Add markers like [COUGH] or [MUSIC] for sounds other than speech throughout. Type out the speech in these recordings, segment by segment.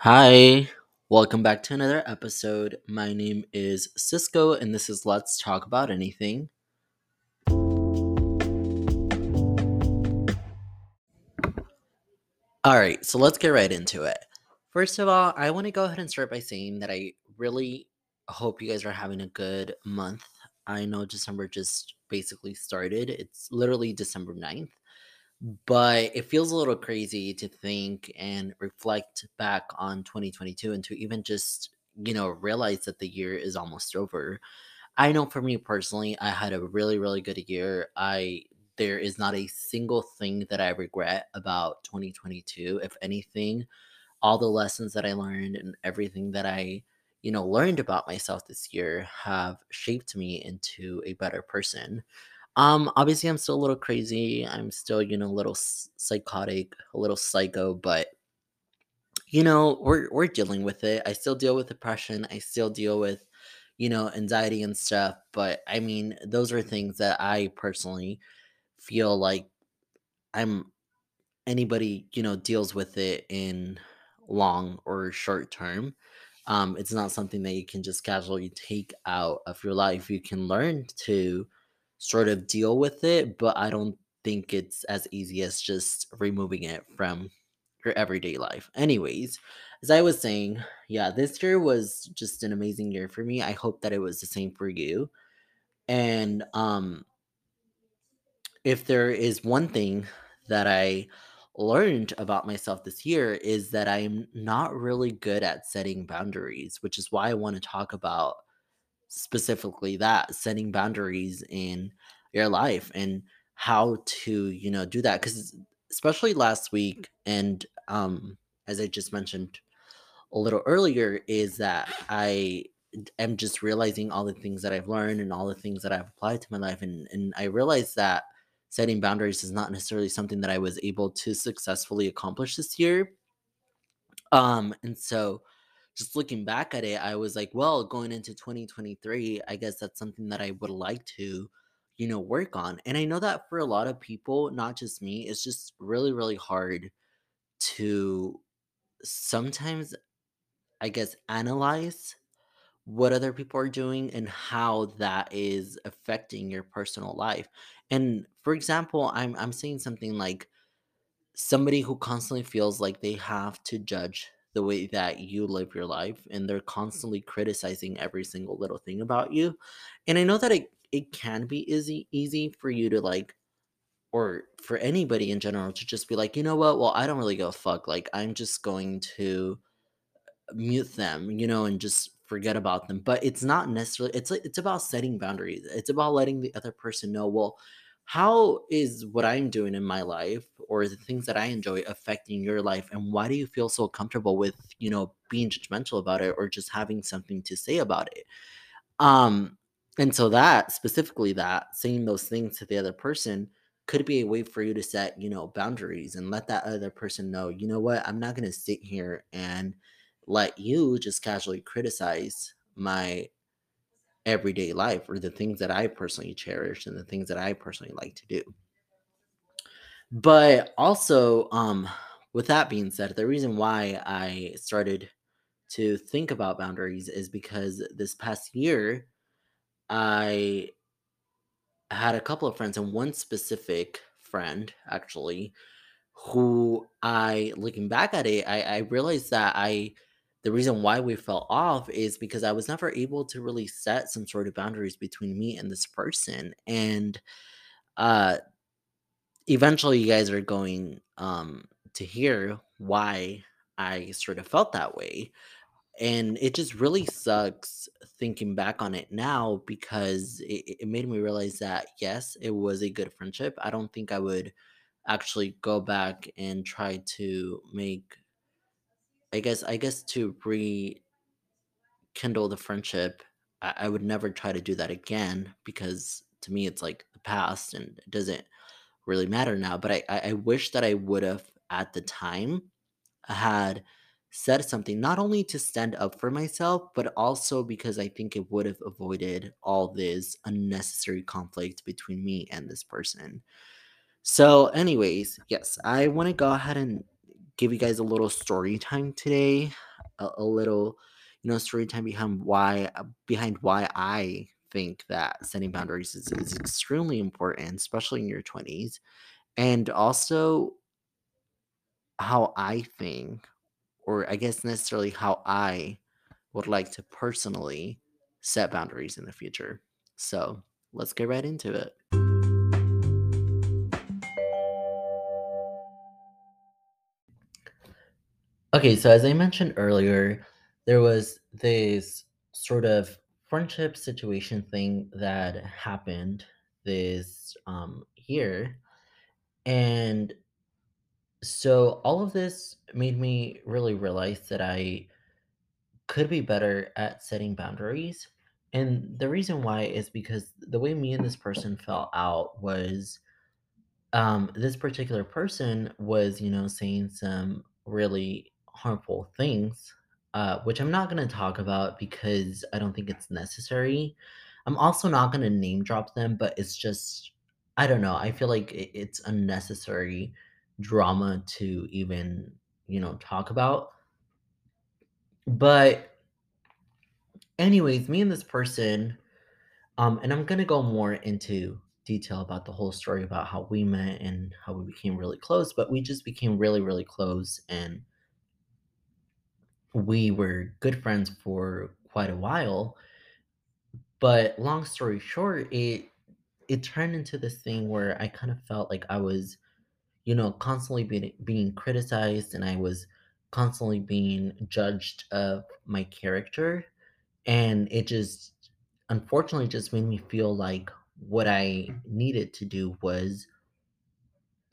Hi, welcome back to another episode. My name is Cisco, and this is Let's Talk About Anything. All right, so let's get right into it. First of all, I want to go ahead and start by saying that I really hope you guys are having a good month. I know December just basically started, it's literally December 9th, but it feels a little crazy to think and reflect back on 2022 and to even just, you know, realize that the year is almost over. I know for me personally, I had a really, really good year. I there is not a single thing that I regret about 2022. If anything, all the lessons that I learned and everything that I, you know, learned about myself this year have shaped me into a better person. Um, obviously, I'm still a little crazy. I'm still, you know, a little psychotic, a little psycho, but you know, we're we're dealing with it. I still deal with depression. I still deal with, you know, anxiety and stuff. But I mean, those are things that I personally feel like I'm anybody, you know, deals with it in long or short term. Um, it's not something that you can just casually take out of your life. You can learn to sort of deal with it, but I don't think it's as easy as just removing it from your everyday life. Anyways, as I was saying, yeah, this year was just an amazing year for me. I hope that it was the same for you. And um if there is one thing that I learned about myself this year is that I'm not really good at setting boundaries, which is why I want to talk about specifically that setting boundaries in your life and how to, you know, do that cuz especially last week and um as I just mentioned a little earlier is that I am just realizing all the things that I've learned and all the things that I've applied to my life. And, and I realized that setting boundaries is not necessarily something that I was able to successfully accomplish this year. Um, and so just looking back at it, I was like, well, going into 2023, I guess that's something that I would like to, you know, work on. And I know that for a lot of people, not just me, it's just really, really hard to sometimes I guess, analyze what other people are doing and how that is affecting your personal life. And for example, I'm I'm saying something like somebody who constantly feels like they have to judge the way that you live your life and they're mm-hmm. constantly criticizing every single little thing about you. And I know that it it can be easy easy for you to like or for anybody in general to just be like, you know what? Well, I don't really go fuck. Like I'm just going to mute them, you know, and just forget about them. But it's not necessarily it's like it's about setting boundaries. It's about letting the other person know, well, how is what I'm doing in my life or the things that I enjoy affecting your life and why do you feel so comfortable with, you know, being judgmental about it or just having something to say about it? Um and so that specifically that saying those things to the other person could be a way for you to set, you know, boundaries and let that other person know, you know what, I'm not going to sit here and let you just casually criticize my everyday life or the things that I personally cherish and the things that I personally like to do. But also, um, with that being said, the reason why I started to think about boundaries is because this past year, I had a couple of friends and one specific friend actually who I looking back at it, I, I realized that I the reason why we fell off is because I was never able to really set some sort of boundaries between me and this person. And uh eventually you guys are going um to hear why I sort of felt that way. And it just really sucks thinking back on it now because it, it made me realize that yes, it was a good friendship. I don't think I would actually go back and try to make I guess I guess to rekindle the friendship. I, I would never try to do that again because to me it's like the past and it doesn't really matter now. But I, I, wish that I would have at the time had said something not only to stand up for myself, but also because I think it would have avoided all this unnecessary conflict between me and this person. So, anyways, yes, I want to go ahead and give you guys a little story time today. a, a little, you know, story time behind why behind why I think that setting boundaries is, is extremely important, especially in your 20s. And also how I think, or I guess necessarily how I would like to personally set boundaries in the future. So let's get right into it. Okay, so as I mentioned earlier, there was this sort of friendship situation thing that happened this um, year. And so all of this made me really realize that I could be better at setting boundaries. And the reason why is because the way me and this person fell out was um, this particular person was, you know, saying some really harmful things, uh, which I'm not going to talk about because I don't think it's necessary. I'm also not going to name drop them, but it's just, I don't know. I feel like it, it's unnecessary drama to even, you know, talk about. But, anyways, me and this person, um, and I'm going to go more into detail about the whole story about how we met and how we became really close, but we just became really, really close and we were good friends for quite a while. But long story short, it it turned into this thing where I kind of felt like I was, you know, constantly being being criticized and I was constantly being judged of my character and it just unfortunately just made me feel like what I needed to do was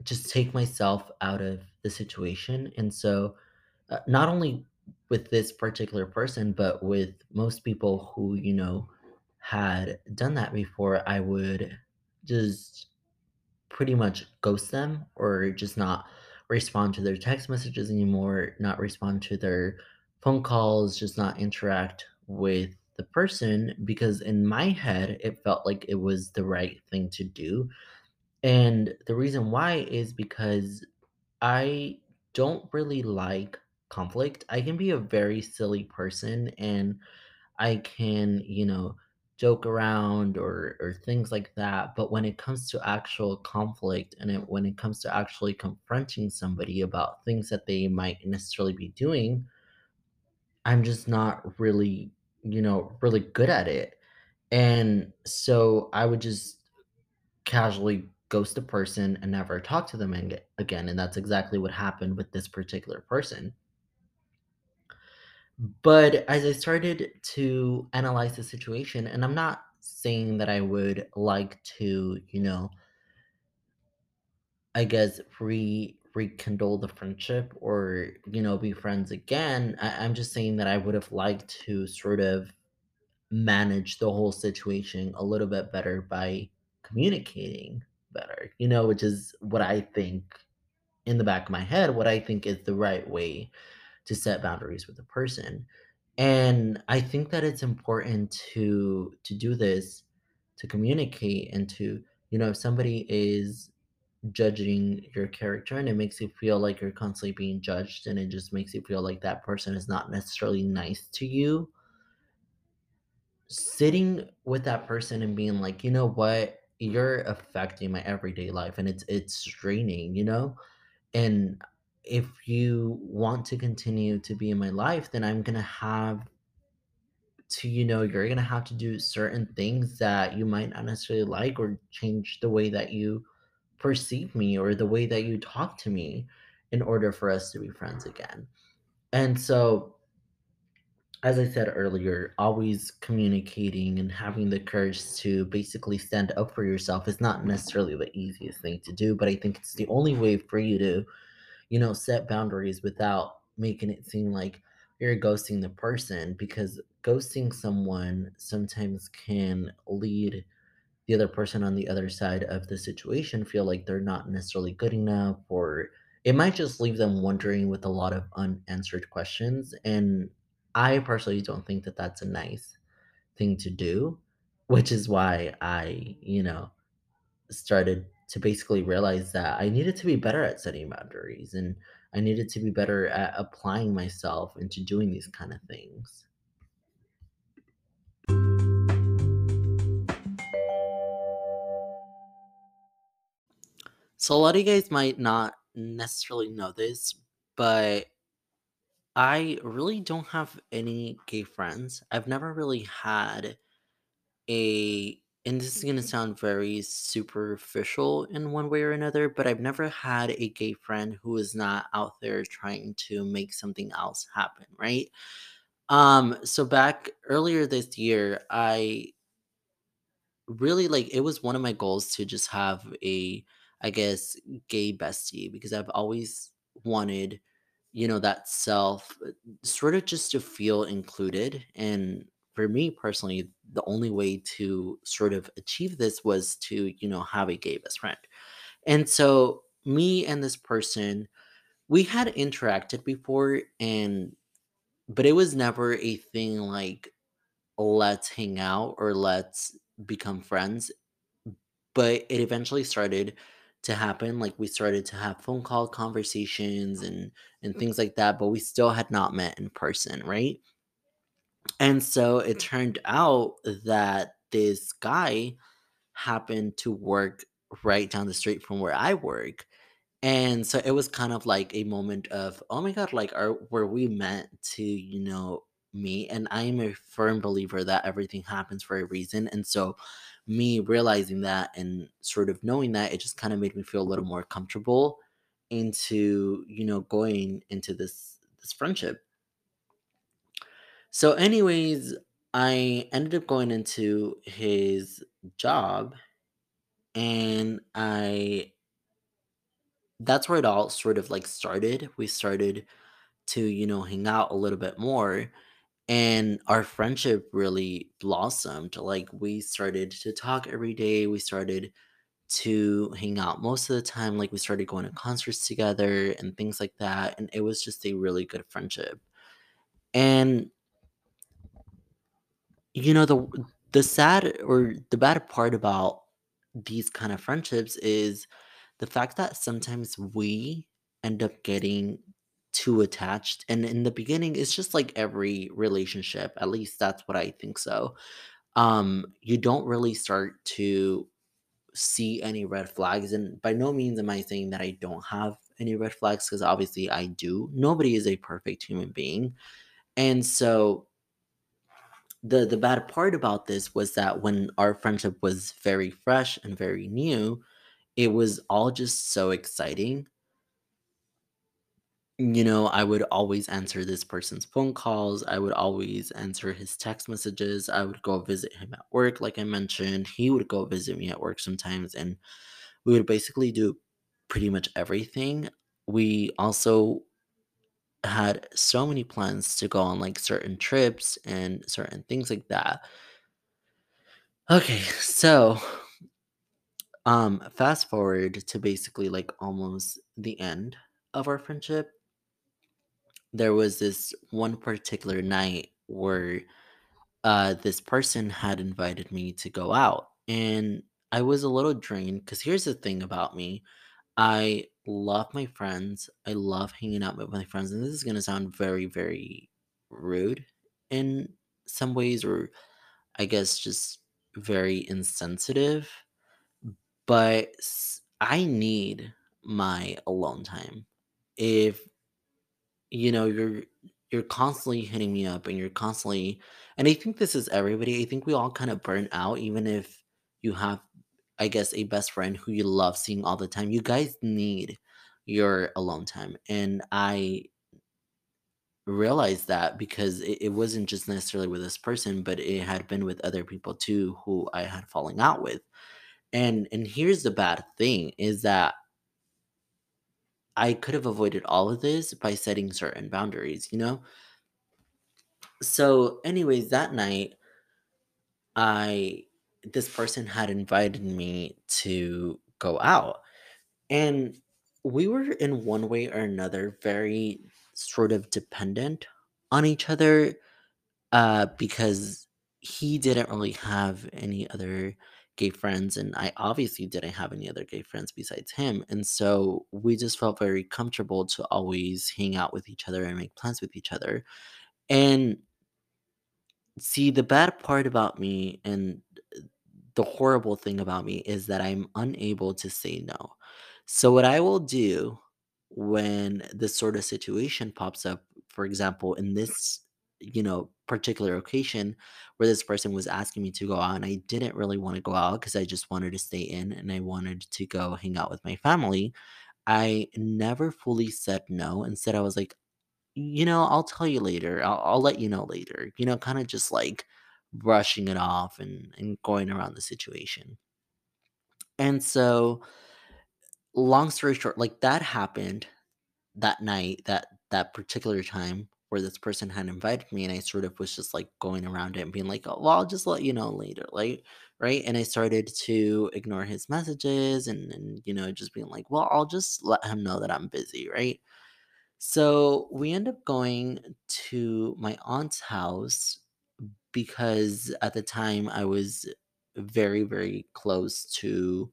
just take myself out of the situation. And so, uh, not only with this particular person, but with most people who, you know, had done that before, I would just pretty much ghost them or just not respond to their text messages anymore, not respond to their phone calls, just not interact with the person because in my head it felt like it was the right thing to do. And the reason why is because I don't really like conflict. I can be a very silly person and I can, you know, joke around or or things like that, but when it comes to actual conflict and it, when it comes to actually confronting somebody about things that they might necessarily be doing, I'm just not really, you know, really good at it. And so I would just casually ghost a person and never talk to them ag- again. And that's exactly what happened with this particular person. But as I started to analyze the situation, and I'm not saying that I would like to, you know, I guess re rekindle the friendship or, you know, be friends again. I, I'm just saying that I would have liked to sort of manage the whole situation a little bit better by communicating better, you know, which is what I think in the back of my head, what I think is the right way to set boundaries with a person. And I think that it's important to to do this to communicate and to, you know, if somebody is judging your character and it makes you feel like you're constantly being judged and it just makes you feel like that person is not necessarily nice to you sitting with that person and being like, "You know what? You're affecting my everyday life and it's it's draining, you know? And if you want to continue to be in my life, then I'm gonna have to, you know, you're gonna have to do certain things that you might not necessarily like or change the way that you perceive me or the way that you talk to me in order for us to be friends again." And so as I said earlier, always communicating and having the courage to basically stand up for yourself is not necessarily the easiest thing to do, but I think it's the only way for you to, you know, set boundaries without making it seem like you're ghosting the person because ghosting someone sometimes can lead the other person on the other side of the situation feel like they're not necessarily good enough or it might just leave them wondering with a lot of unanswered questions and i personally don't think that that's a nice thing to do which is why i you know started to basically realize that i needed to be better at setting boundaries and I needed to be better at applying myself into doing these kind of things. So a lot of you guys might not necessarily know this, but I really don't have any gay friends. I've never really had a and this is gonna sound very superficial in one way or another, but I've never had a gay friend who is not out there trying to make something else happen, right? Um, so back earlier this year, I really like it was one of my goals to just have a i guess gay bestie because i've always wanted you know that self uh, sort of just to feel included and for me personally the only way to sort of achieve this was to you know have a gay best friend. And so me and this person we had interacted before and but it was never a thing like let's hang out or let's become friends. But it eventually started to happen, like, we started to have phone call conversations and and mm. things like that, but we still had not met in person, right? And so it turned out that this guy happened to work right down the street from where I work, and so it was kind of like a moment of, "Oh my god, like, are were we meant to, you know, meet?" And I am a firm believer that everything happens for a reason, and so me realizing that and sort of knowing that, it just kinda made me feel a little more comfortable into, you know, going into this this friendship. So anyways, I ended up going into his job, and I that's where it all sort of, like, started. We started to, you know, hang out a little bit more, and our friendship really blossomed. Like, we started to talk every day, we started to hang out most of the time, like, we started going to concerts together and things like that, and it was just a really good friendship. And, you know, the the sad or the bad part about these kind of friendships is the fact that sometimes we end up getting too attached and in the beginning it's just like every relationship at least that's what i think so. Um you don't really start to see any red flags and by no means am i saying that i don't have any red flags because obviously i do. Nobody is a perfect human being and so the the bad part about this was that when our friendship was very fresh and very new it was all just so exciting. You know, I would always answer this person's phone calls. I would always answer his text messages. I would go visit him at work, like I mentioned. He would go visit me at work sometimes, and we would basically do pretty much everything. We also had so many plans to go on like certain trips and certain things like that. Okay, so um fast forward to basically like almost the end of our friendship there was this one particular night where uh this person had invited me to go out and I was a little drained because here's the thing about me. I love my friends. I love hanging out with my friends. And this is gonna sound very, very rude in some ways, or I guess just very insensitive. But I need my alone time. If you know you're you're constantly hitting me up and you're constantly and I think this is everybody. I think we all kind of burn out even if you have I guess a best friend who you love seeing all the time. You guys need your alone time. And I realized that because it, it wasn't just necessarily with this person, but it had been with other people too who I had falling out with. And and here's the bad thing is that I could have avoided all of this by setting certain boundaries, you know? So, anyways, that night, I this person had invited me to go out, and we were in one way or another very sort of dependent on each other uh because he didn't really have any other gay friends, and I obviously didn't have any other gay friends besides him. And so we just felt very comfortable to always hang out with each other and make plans with each other. And see, the bad part about me and the horrible thing about me is that I'm unable to say no. So, what I will do when this sort of situation pops up, for example, in this, you know, particular occasion where this person was asking me to go out and I didn't really want to go out because I just wanted to stay in and I wanted to go hang out with my family, I never fully said no. Instead, I was like, you know, I'll tell you later. I'll, I'll let you know later. You know, kind of just like brushing it off and, and going around the situation. And so, long story short, like that happened that night, that that particular time where this person had invited me, and I sort of was just like going around it and being like, oh, well, I'll just let you know later, like, right? And I started to ignore his messages and, and you know, just being like, well, I'll just let him know that I'm busy, right? So we end up going to my aunt's house because at the time I was very, very close to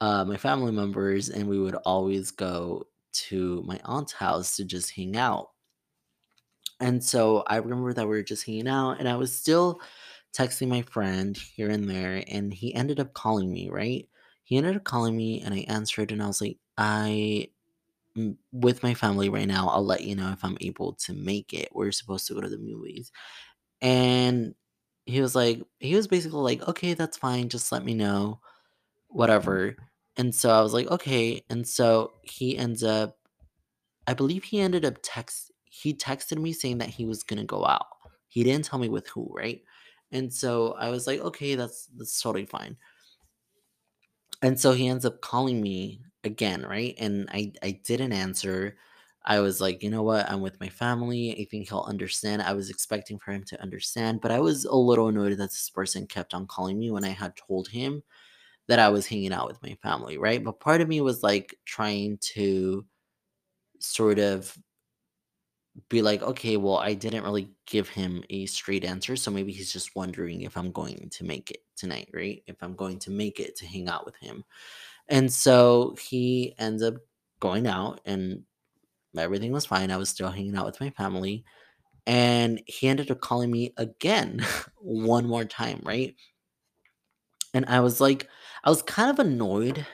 uh, my family members, and we would always go to my aunt's house to just hang out. And so I remember that we were just hanging out, and I was still texting my friend here and there, and he ended up calling me, right? He ended up calling me, and I answered, and I was like, I with my family right now. I'll let you know if I'm able to make it. We're supposed to go to the movies. And he was like, he was basically like, okay, that's fine. Just let me know whatever. And so I was like, okay. And so he ends up, I believe he ended up text, he texted me saying that he was gonna go out. He didn't tell me with who, right? And so I was like, okay, that's that's totally fine. And so he ends up calling me again, right? And I I didn't answer. I was like, you know what? I'm with my family. I think he'll understand. I was expecting for him to understand, but I was a little annoyed that this person kept on calling me when I had told him that I was hanging out with my family, right? But part of me was like trying to sort of be like, okay, well, I didn't really give him a straight answer. So maybe he's just wondering if I'm going to make it tonight, right? If I'm going to make it to hang out with him. And so he ends up going out and everything was fine. I was still hanging out with my family. And he ended up calling me again [LAUGHS] one more time, right? And I was like, I was kind of annoyed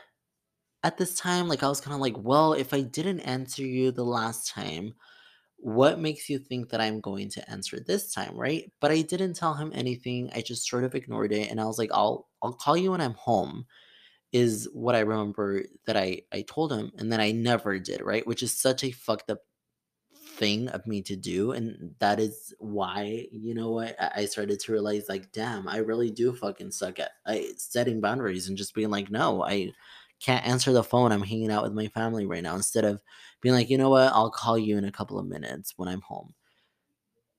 at this time. Like, I was kind of like, well, if I didn't answer you the last time, what makes you think that I'm going to answer this time, right? But I didn't tell him anything. I just sort of ignored it and I was like, I'll I'll call you when I'm home is what I remember that I I told him and then I never did, right? Which is such a fucked up thing of me to do and that is why you know what i I started to realize like damn i really do fucking suck at I, setting boundaries and just being like no i can't answer the phone i'm hanging out with my family right now instead of being like you know what i'll call you in a couple of minutes when i'm home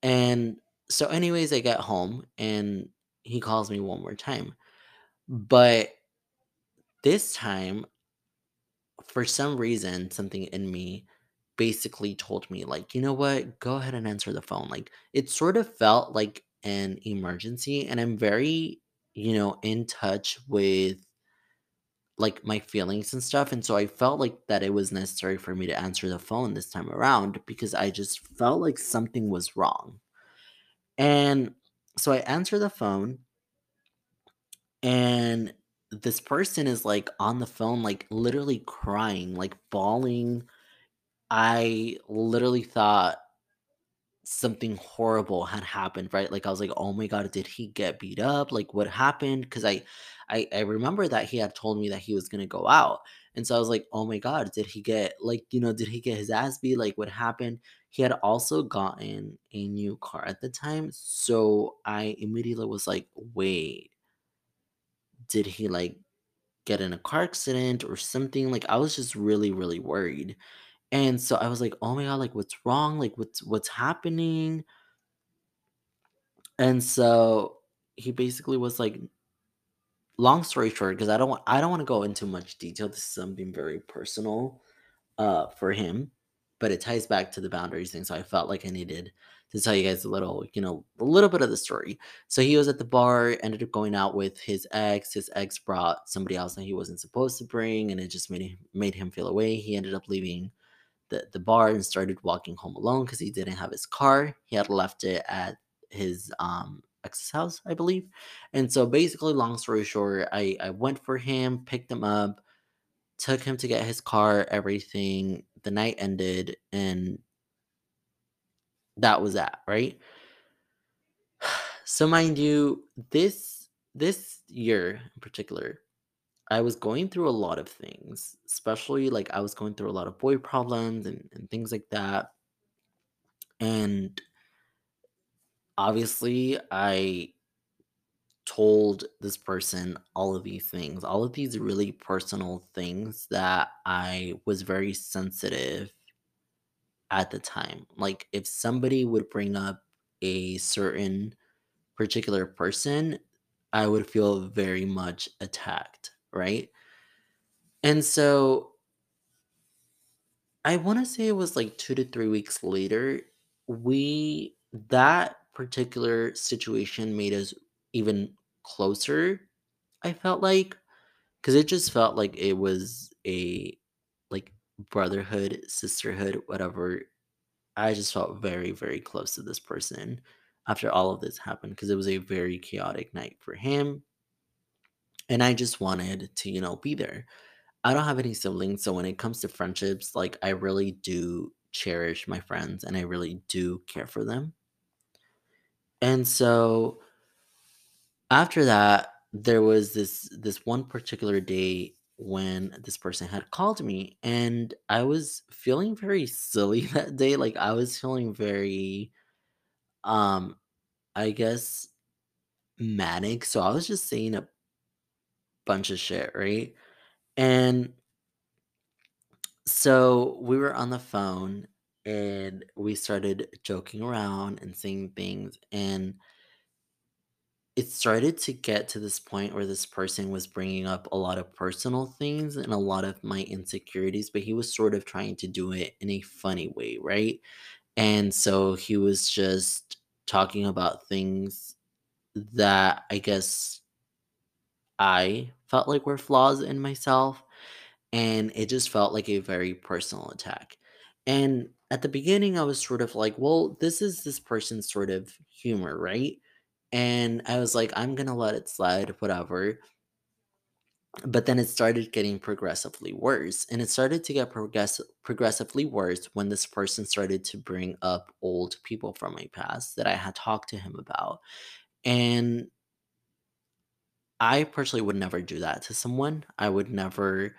and so anyways i get home and he calls me one more time but this time for some reason, something in me basically told me, like, you know what, go ahead and answer the phone. Like, it sort of felt like an emergency, and I'm very, you know, in touch with like my feelings and stuff. And so I felt like that it was necessary for me to answer the phone this time around because I just felt like something was wrong. And so I answer the phone, and this person is like on the phone, like literally crying, like bawling I literally thought something horrible had happened, right? Like I was like, "Oh my god, did he get beat up? Like what happened?" Because I, I, I remember that he had told me that he was gonna go out, and so I was like, "Oh my god, did he get like you know did he get his ass beat? Like what happened?" He had also gotten a new car at the time, so I immediately was like, "Wait, did he like get in a car accident or something?" Like I was just really really worried. And so I was like, "Oh my god, like what's wrong? Like what's what's happening?" And so he basically was like, long story short, because I don't want I don't want to go into much detail. This is something very personal uh for him. but it ties back to the boundaries thing. So I felt like I needed to tell you guys a little, you know, a little bit of the story. So he was at the bar, ended up going out with his ex. His ex brought somebody else that he wasn't supposed to bring, and it just made him made him feel away. He ended up leaving the, the bar and started walking home alone because he didn't have his car. He had left it at his um ex's house, I believe. And so basically, long story short, I, I went for him, picked him up, took him to get his car, everything. The night ended, and that was that, right? [SIGHS] So mind you, this this year in particular, I was going through a lot of things, especially like I was going through a lot of boy problems and, and things like that. And obviously, I told this person all of these things, all of these really personal things that I was very sensitive at the time. Like, if somebody would bring up a certain particular person, I would feel very much attacked, right? And so I want to say it was like two to three weeks later, we, that particular situation made us even closer, I felt like, because it just felt like it was a brotherhood, sisterhood, whatever I just felt very, very close to this person after all of this happened because it was a very chaotic night for him. And I just wanted to, you know, be there. I don't have any siblings. So when it comes to friendships, like I really do cherish my friends and I really do care for them. And so after that, there was this this one particular day when this person had called me and I was feeling very silly [LAUGHS] that day. Like I was feeling very um I guess manic. So I was just saying a bunch of shit, right? And so we were on the phone and we started joking around and saying things and it started to get to this point where this person was bringing up a lot of personal things and a lot of my insecurities, but he was sort of trying to do it in a funny way, right? And so he was just talking about things that I guess I felt like were flaws in myself. And it just felt like a very personal attack. And at the beginning, I was sort of like, well, this is this person's sort of humor, right? And I was like, I'm gonna let it slide, whatever. But then it started getting progressively worse. And it started to get progress- progressively worse when this person started to bring up old people from my past that I had talked to him about. And I personally would never do that to someone. I would never,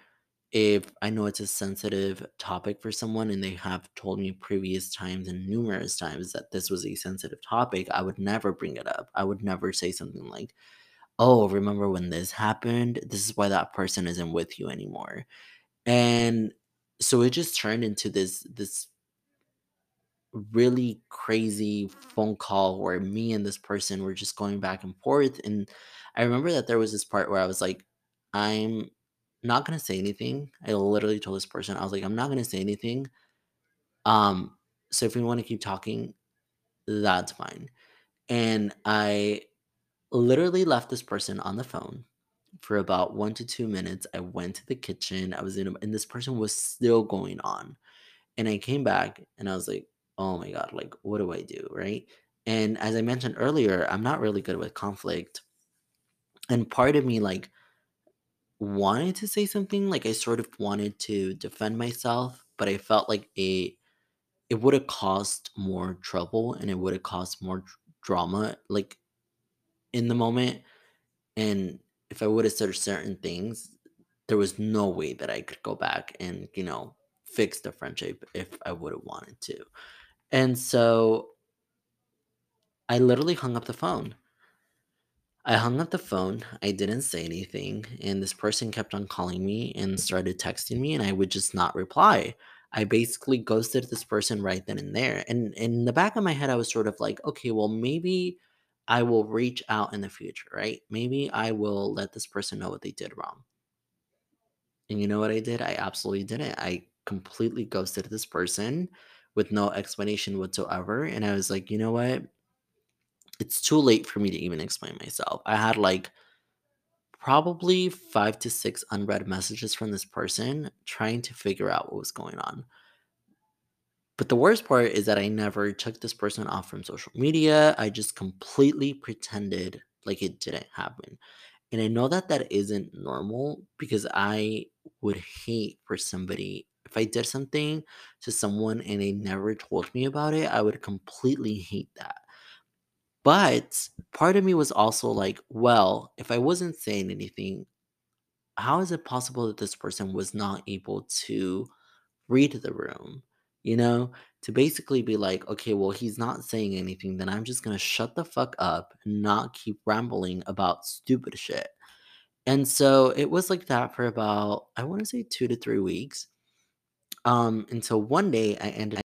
if I know it's a sensitive topic for someone and they have told me previous times and numerous times that this was a sensitive topic, I would never bring it up. I would never say something like, oh, remember when this happened? This is why that person isn't with you anymore. And so it just turned into this this really crazy phone call where me and this person were just going back and forth. And I remember that there was this part where I was like, I'm not gonna say anything. I literally told this person, I was like, I'm not gonna say anything. Um, so if we want to keep talking, that's fine. And I literally left this person on the phone for about one to two minutes. I went to the kitchen. I was in, and this person was still going on. And I came back and I was like, oh my God, like, what do I do? Right. And as I mentioned earlier, I'm not really good with conflict. And part of me, like, wanted to say something, like, I sort of wanted to defend myself, but I felt like a it would have caused more trouble and it would have caused more drama, like, in the moment. And if I would have said certain things, there was no way that I could go back and, you know, fix the friendship if I would have wanted to. And so I literally hung up the phone. I hung up the phone. I didn't say anything. And this person kept on calling me and started texting me, and I would just not reply. I basically ghosted this person right then and there. And in the back of my head, I was sort of like, okay, well, maybe I will reach out in the future, right? Maybe I will let this person know what they did wrong. And you know what I did? I absolutely didn't. I completely ghosted this person with no explanation whatsoever. And I was like, you know what? It's too late for me to even explain myself. I had like probably five to six unread messages from this person trying to figure out what was going on. But the worst part is that I never took this person off from social media. I just completely pretended like it didn't happen. And I know that that isn't normal because I would hate for somebody if I did something to someone and they never told me about it, I would completely hate that. But part of me was also like, well, if I wasn't saying anything, how is it possible that this person was not able to read the room? You know, to basically be like, okay, well, he's not saying anything, then I'm just gonna shut the fuck up and not keep rambling about stupid shit. And so it was like that for about, I want to say two to three weeks. Um, until one day I ended.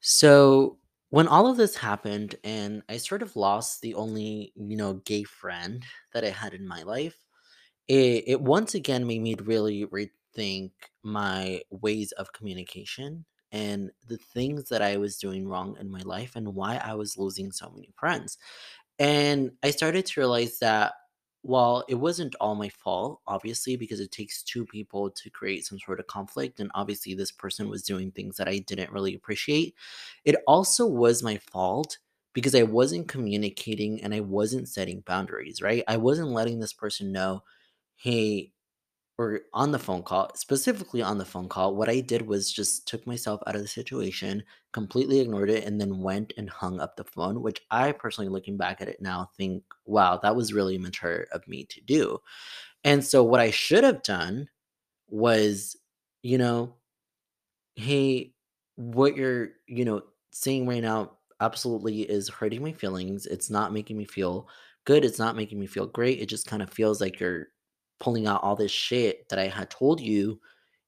So when all of this happened and I sort of lost the only, you know, gay friend that I had in my life, it, it once again made me really rethink my ways of communication and the things that I was doing wrong in my life and why I was losing so many friends. And I started to realize that while it wasn't all my fault, obviously, because it takes two people to create some sort of conflict, and obviously this person was doing things that I didn't really appreciate, it also was my fault because I wasn't communicating and I wasn't setting boundaries, right? I wasn't letting this person know, hey, or on the phone call, specifically on the phone call, what I did was just took myself out of the situation, completely ignored it, and then went and hung up the phone, which I personally, looking back at it now, think, wow, that was really mature of me to do. And so, what I should have done was, you know, hey, what you're, you know, saying right now absolutely is hurting my feelings. It's not making me feel good. It's not making me feel great. It just kind of feels like you're pulling out all this shit that I had told you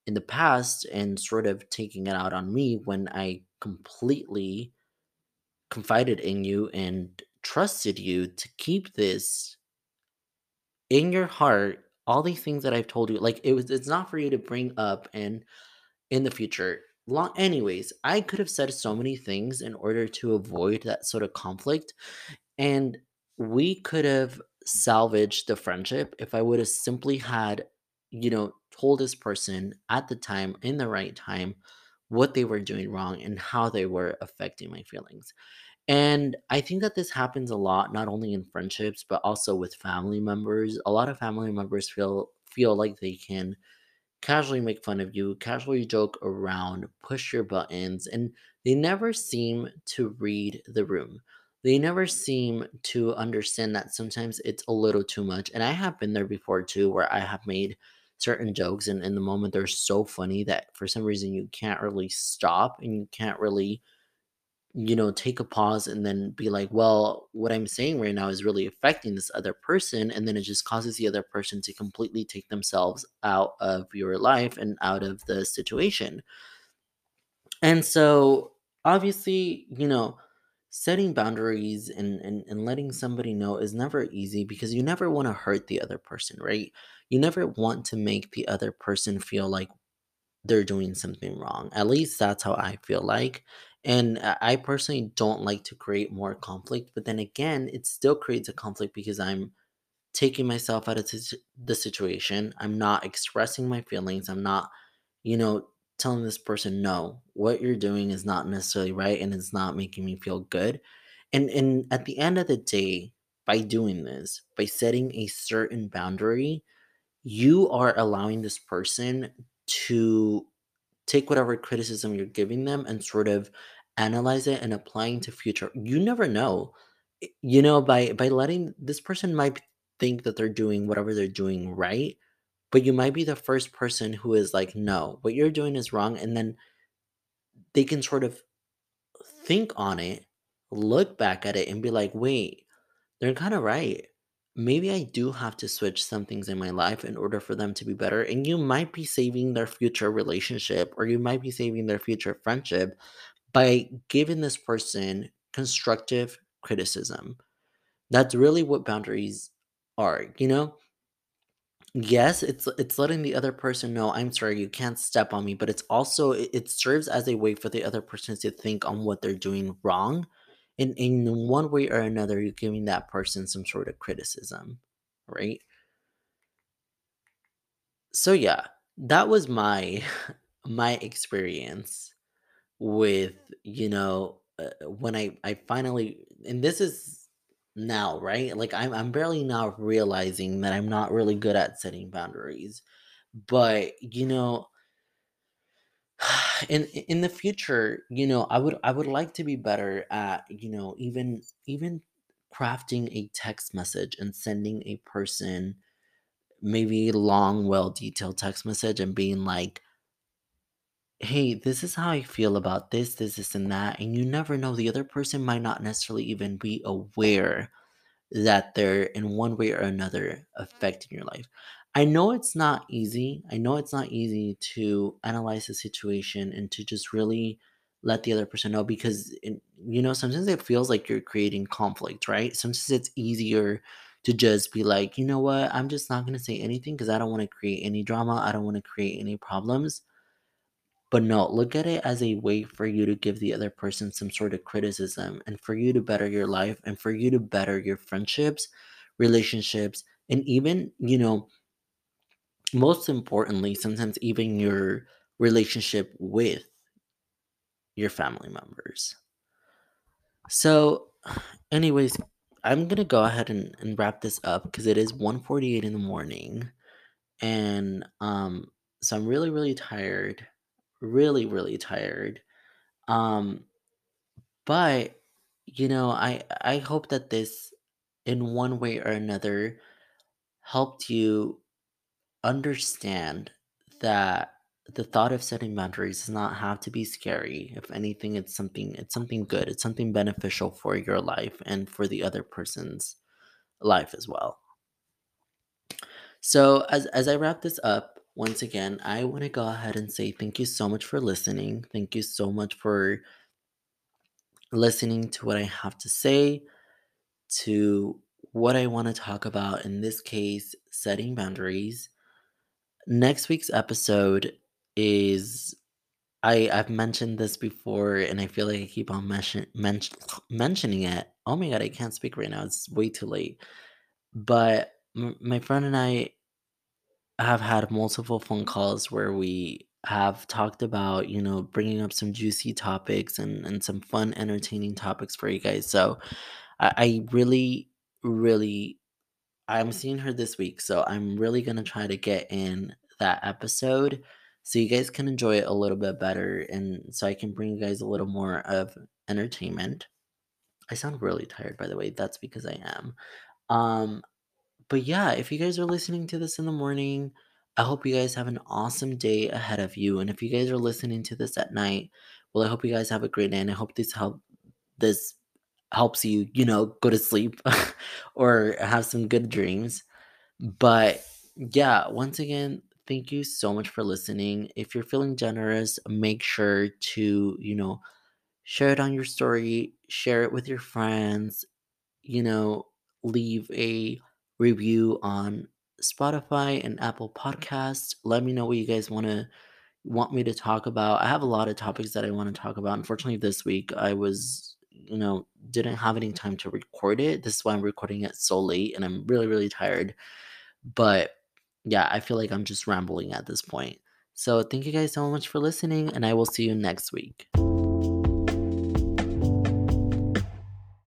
in the past and sort of taking it out on me when I completely confided in you and trusted you to keep this in your heart all these things that I've told you like it was it's not for you to bring up and in the future. Long anyways I could have said so many things in order to avoid that sort of conflict and we could have salvaged the friendship if I would have simply had, you know, told this person at the time, in the right time, what they were doing wrong and how they were affecting my feelings. And I think that this happens a lot, not only in friendships, but also with family members. A lot of family members feel feel like they can casually make fun of you, casually joke around, push your buttons, and they never seem to read the room. They never seem to understand that sometimes it's a little too much. And I have been there before too, where I have made certain jokes, and in the moment they're so funny that for some reason you can't really stop and you can't really you know, take a pause and then be like, well, what I'm saying right now is really affecting this other person. And then it just causes the other person to completely take themselves out of your life and out of the situation. And so, obviously, you know, setting boundaries and, and, and letting somebody know is never easy because you never want to hurt the other person, right? You never want to make the other person feel like they're doing something wrong. At least that's how I feel like. And I personally don't like to create more conflict, but then again, it still creates a conflict because I'm taking myself out of the situation. I'm not expressing my feelings. I'm not, you know, telling this person, no, what you're doing is not necessarily right and it's not making me feel good. And and at the end of the day, by doing this, by setting a certain boundary, you are allowing this person to take whatever criticism you're giving them and sort of analyze it and applying to future you never know you know by by letting this person might think that they're doing whatever they're doing right but you might be the first person who is like no what you're doing is wrong and then they can sort of think on it look back at it and be like wait they're kind of right. Maybe I do have to switch some things in my life in order for them to be better. And you might be saving their future relationship or you might be saving their future friendship by giving this person constructive criticism. That's really what boundaries are, you know? Yes, it's it's letting the other person know, "I'm sorry, you can't step on me," but it's also it serves as a way for the other person to think on what they're doing wrong. In in one way or another, you're giving that person some sort of criticism, right? So yeah, that was my [LAUGHS] my experience with, you know, uh, when I I finally and this is now, right? Like I'm I'm barely now realizing that I'm not really good at setting boundaries. But, you know, [SIGHS] in in the future, you know, I would I would like to be better at, you know, even even crafting a text message and sending a person maybe long, well detailed text message and being like, hey, this is how I feel about this, this, this, and that. And you never know, the other person might not necessarily even be aware that they're in one way or another affecting your life. I know it's not easy. I know it's not easy to analyze the situation and to just really let the other person know because, it, you know, sometimes it feels like you're creating conflict, right? Sometimes it's easier to just be like, you know what, I'm just not going to say anything because I don't want to create any drama. I don't want to create any problems but no, look at it as a way for you to give the other person some sort of criticism and for you to better your life and for you to better your friendships, relationships, and even, you know, most importantly, sometimes even your relationship with your family members. So, anyways, I'm gonna go ahead and, and wrap this up because it is 1:48 in the morning. And um, so I'm really, really tired. Really, really tired. Um, But, you know, I I hope that this in one way or another helped you understand that the thought of setting boundaries does not have to be scary. If anything, it's something it's something good. It's something beneficial for your life and for the other person's life as well. So as as I wrap this up, once again, I want to go ahead and say thank you so much for listening. Thank you so much for listening to what I have to say to what I want to talk about, in this case, setting boundaries. Next week's episode is I I've mentioned this before and I feel like I keep on mention, mention, [SIGHS] mentioning it. Oh my god, I can't speak right now. It's way too late. But m- my friend and I have had multiple phone calls where we have talked about, you know, bringing up some juicy topics and and some fun entertaining topics for you guys. So, I, I really really I'm seeing her this week, so I'm really gonna try to get in that episode so you guys can enjoy it a little bit better and so I can bring you guys a little more of entertainment. I sound really tired by the way, that's because I am. Um but yeah, if you guys are listening to this in the morning, I hope you guys have an awesome day ahead of you. And if you guys are listening to this at night, well I hope you guys have a great day and I hope this help this helps you, you know, go to sleep [LAUGHS] or have some good dreams. But yeah, once again, thank you so much for listening. If you're feeling generous, make sure to, you know, share it on your story, share it with your friends, you know, leave a review on Spotify and Apple mm-hmm. Podcasts. Let me know what you guys want to want me to talk about. I have a lot of topics that I want to talk about. Unfortunately, this week I was, you know, didn't have any time to record it. This is why I'm recording it so late and I'm really, really tired. But yeah, I feel like I'm just rambling at this point. So thank you guys so much for listening, and I will see you next week.